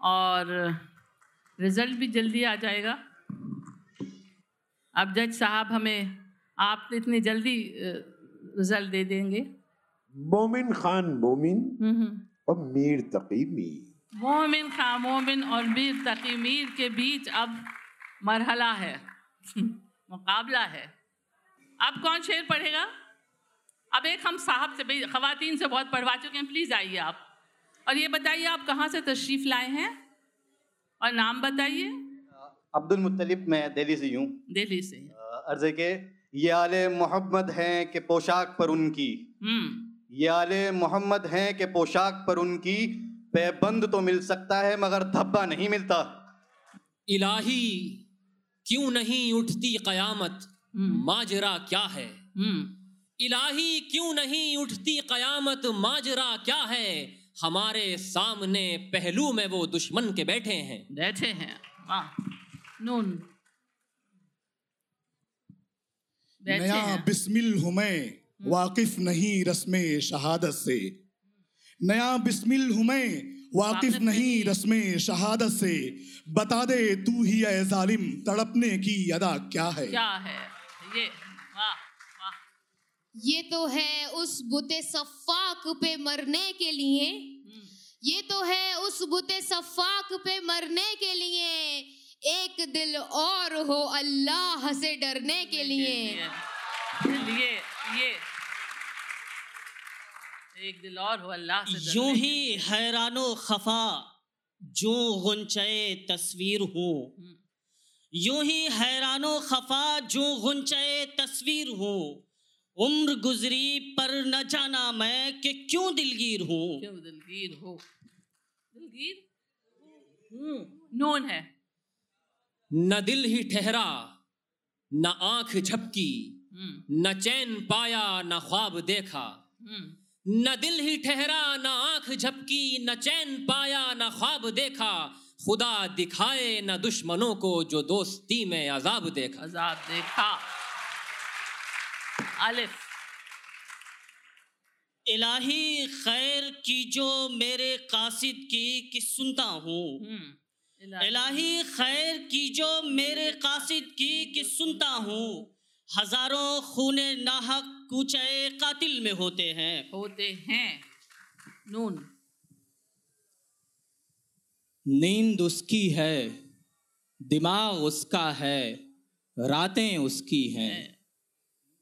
और रिज़ल्ट भी जल्दी आ जाएगा। अब जज साहब हमें आप इतनी जल्दी रिज़ल्ट दे देंगे। मोमिन खान मोमिन हम्म, हम्म। और मीर तकी मीर। मोमिन खान मोमिन और मीर तकी मीर के बीच अब मरहला है मुकाबला है। अब कौन शेर पढ़ेगा? अब एक हम साहब से भाई खवातीन से बहुत पढ़वा चुके हैं। प्लीज़ आइए आप। और ये बताइए आप कहाँ से तशरीफ़ लाए हैं? और नाम बताइए। अब्दुल मुत्तलिब मैं दिल्ली से हूँ दिल्ली से। अर्ज़ के ये आले मोहम्मद हैं कि पोशाक पर उनकी। हम्म। ये आले मोहम्मद हैं कि पोशाक पर उनकी। पैबंद तो मिल सकता है मगर धब्बा नहीं मिलता। इलाही क्यों नहीं उठती कयामत? हम्म। माजरा क्या है? हम्म। इलाही क्यों नहीं उठती कयामत? माजरा क्या है? हमारे सामने पहलू में वो दुश्मन के बैठे हैं। बैठे हैं। वाह। नून। नया बिस्मिल हूँ मैं वाकिफ नहीं रस्म शहादत से। नया बिस्मिल हूँ मैं वाकिफ नहीं। रस्म शहादत से। बता दे तू ही है जालिम तड़पने की अदा क्या है? क्या है? ये। वाह वाह। ये तो है उस बुते सफ़ाक पे मरने के लिए। हम्म, ये तो है उस बुते सफ़ाक पे मरने के लिए। एक दिल और हो अल्लाह से डरने के लिए। लिए। ये। एक दिल और हो अल्लाह से डरने यूँ ही। हैरानो खफा जो गुंचे तस्वीर हूँ। हम्म, यूँ ही हैरानो खफा जो गुंचे तस्वीर हूँ। उम्र गुजरी पर न जाना मैं कि क्यों दिलगीर हूँ? क्यों दिलगीर हो? दिलगीर? हूँ नून है। न दिल ही ठहरा न आँख झपकी हम्म, न चैन पाया न ख्वाब देखा। हम्म, न दिल ही ठहरा न आँख झपकी न चैन पाया न ख्वाब देखा। खुदा दिखाए न दुश्मनों को जो दोस्ती में अजाब देखा। अजाब देखा। अलिफ इलाही खैर की जो मेरे कासिद की कि सुनता हूँ। हम्म, इलाही। खैर की जो मेरे कासिद की कि सुनता हूँ। हज़ारों खूने नाहक कूचे कातिल में होते हैं। होते हैं। नून। नींद उसकी है दिमाग उसका है रातें उसकी हैं।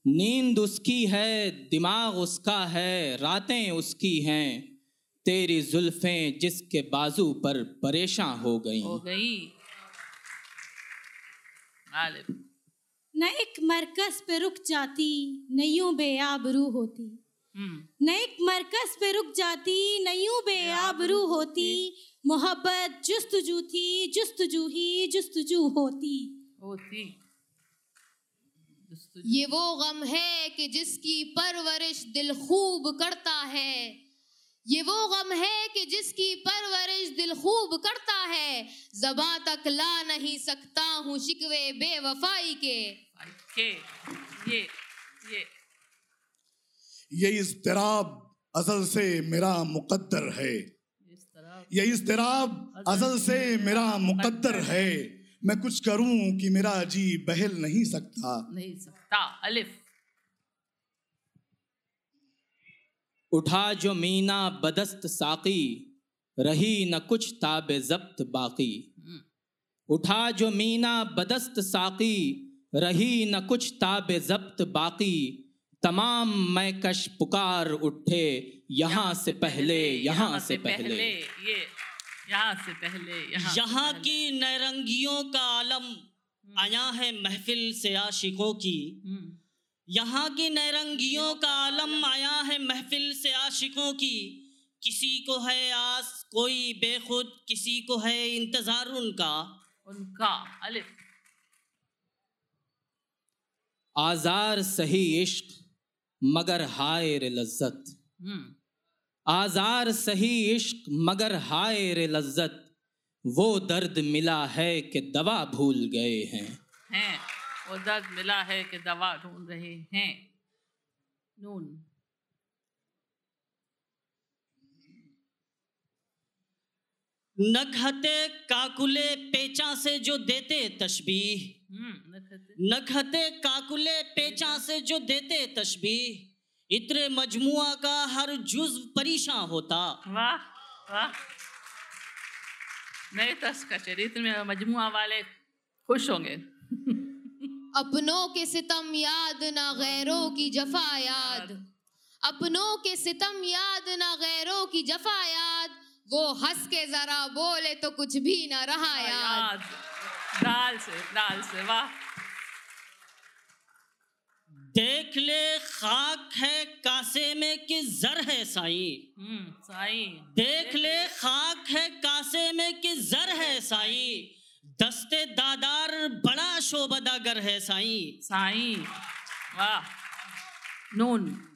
नींद उसकी है दिमाग उसका है रातें उसकी हैं। तेरी जुल्फें जिसके बाजू पर परेशान हो गई। हो गई। न एक मरकज पे रुक जाती न यूँ बेआबरू होती। हम्म। न एक मरकज पे रुक जाती न यूँ बेआबरू होती। मोहब्बत जुस्तजू थी जुस्तजू ही जुस्तजू होती। होती। ये वो गम है कि जिसकी परवरिश दिल खूब करता है। ये वो गम है कि जिसकी परवरिश दिल खूब करता है। जबा तक ला नहीं सकता हूँ शिकवे बेवफाई के। के? ये ये। ये इज़्तिराब अजल से मेरा मुकद्दर है। इस ये इज़्तिराब अजल से मेरा मुकद्दर है। मैं कुछ करूँ कि मेरा जी बहल नहीं सकता? नहीं सकता। अलिफ। उठा जो मीना बदस्त साकी रही न कुछ ताब जब्त बाकी। हम्म, उठा जो मीना बदस्त साकी रही न कुछ ताब जब्त बाकी। तमाम मैं कश पुकार उठे यहाँ से पहले यहाँ से पहले ये। यहाँ से पहले यहाँ पहले। की नरंगियों का आलम आया है महफिल से आशिकों की। हम्म, यहाँ की नरंगियों का आलम आया है महफिल से आशिकों की। किसी को है आस कोई बेखुद किसी को है इंतज़ार उनका। उनका अलिफ। आजार सही इश्क मगर हायर लज्जत। हम्म, आजार सही इश्क मगर हाय रे लज्जत वो दर्द मिला है कि दवा भूल गए हैं। हैं वो दर्द मिला है कि दवा ढूंढ रहे हैं। नून। नखते काकुले पेचा से जो देते तशबीह। हम्म, नखते। नखते काकुले पेचा से जो देते तशबीह। इतरे मजमुआ का हर जुज परेशान होता। वाह वाह। नए तस का चरित्र में मजमुआ वाले खुश होंगे। अपनों के सितम याद ना गैरों की जफा याद। अपनों के सितम याद ना गैरों की जफा याद। वो हंस के जरा बोले तो कुछ भी ना रहा याद। याद। दाल से दाल से वाह। देख ले खाक है कासे में कि जर है साई। साई। देख ले खाक है कासे में कि जर है साई। दस्ते दादार बड़ा शोबदागर है साई। साई। वाह। नून।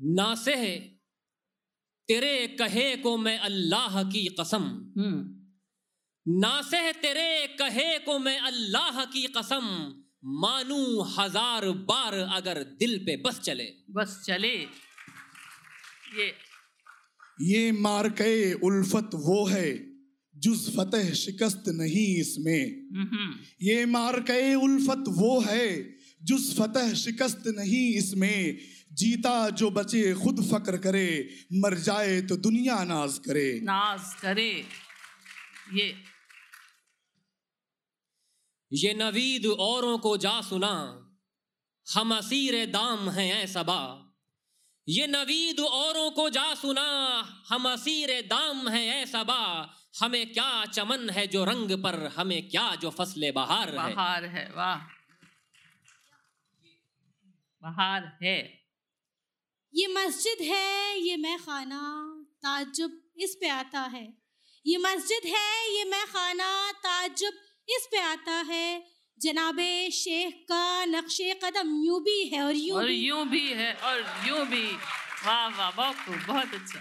नासेह तेरे कहे को मैं अल्लाह की कसम। हम्म। नासेह तेरे कहे को मैं अल्लाह की कसम। मानू हज़ार बार अगर दिल पे बस चले। बस चले। ये ये मार्के उल्फत वो है जुज फतेह शिकस्त नहीं इसमें। हम्म। ये मार्के उल्फत वो है जुज फतेह शिकस्त नहीं इसमें। जीता जो बचे खुद फक्र करे मर जाए तो दुनिया नाज करे। नाज करे। ये ये नवीद औरों को जा सुना हम असीर दाम हैं ऐ सबा। ये नवीद औरों को जा सुना हम असीर दाम हैं ऐ सबा। हमें क्या चमन है जो रंग पर हमें क्या जो फसले बहार है। बहार है वाह। बहार है। ये मस्जिद है ये मैं खाना ताजुब इस पे आता है। ये मस्जिद है ये मैं खाना ताजुब इस पे आता है जनाबे शेख का नक्शे कदम यूँ भी है और यूँ और भी यूँ भी है और यूँ भी। वाह वाह बहुत खूब बहुत अच्छा।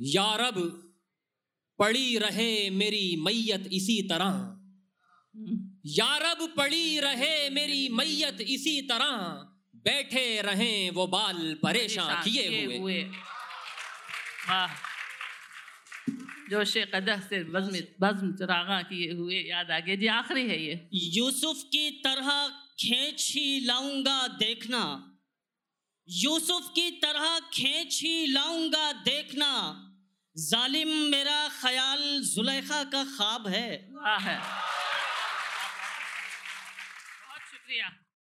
या रब पड़ी रहे मेरी मैयत इसी तरह। हम्म, या रब पड़ी रहे मेरी मैयत इसी तरह। बैठे रहें वो बाल परेशान किए हुए। वाह। जो शेख कदह से बज्म बज्म चरागा किए हुए याद आ गया। जी आखिरी है ये। यूसुफ की तरह खींच ही लाऊँगा देखना। यूसुफ की तरह खींच ही लाऊँगा देखना। जालिम मेरा ख्याल जुलेखा का ख्वाब है। वाह है। बहुत शुक्रिया।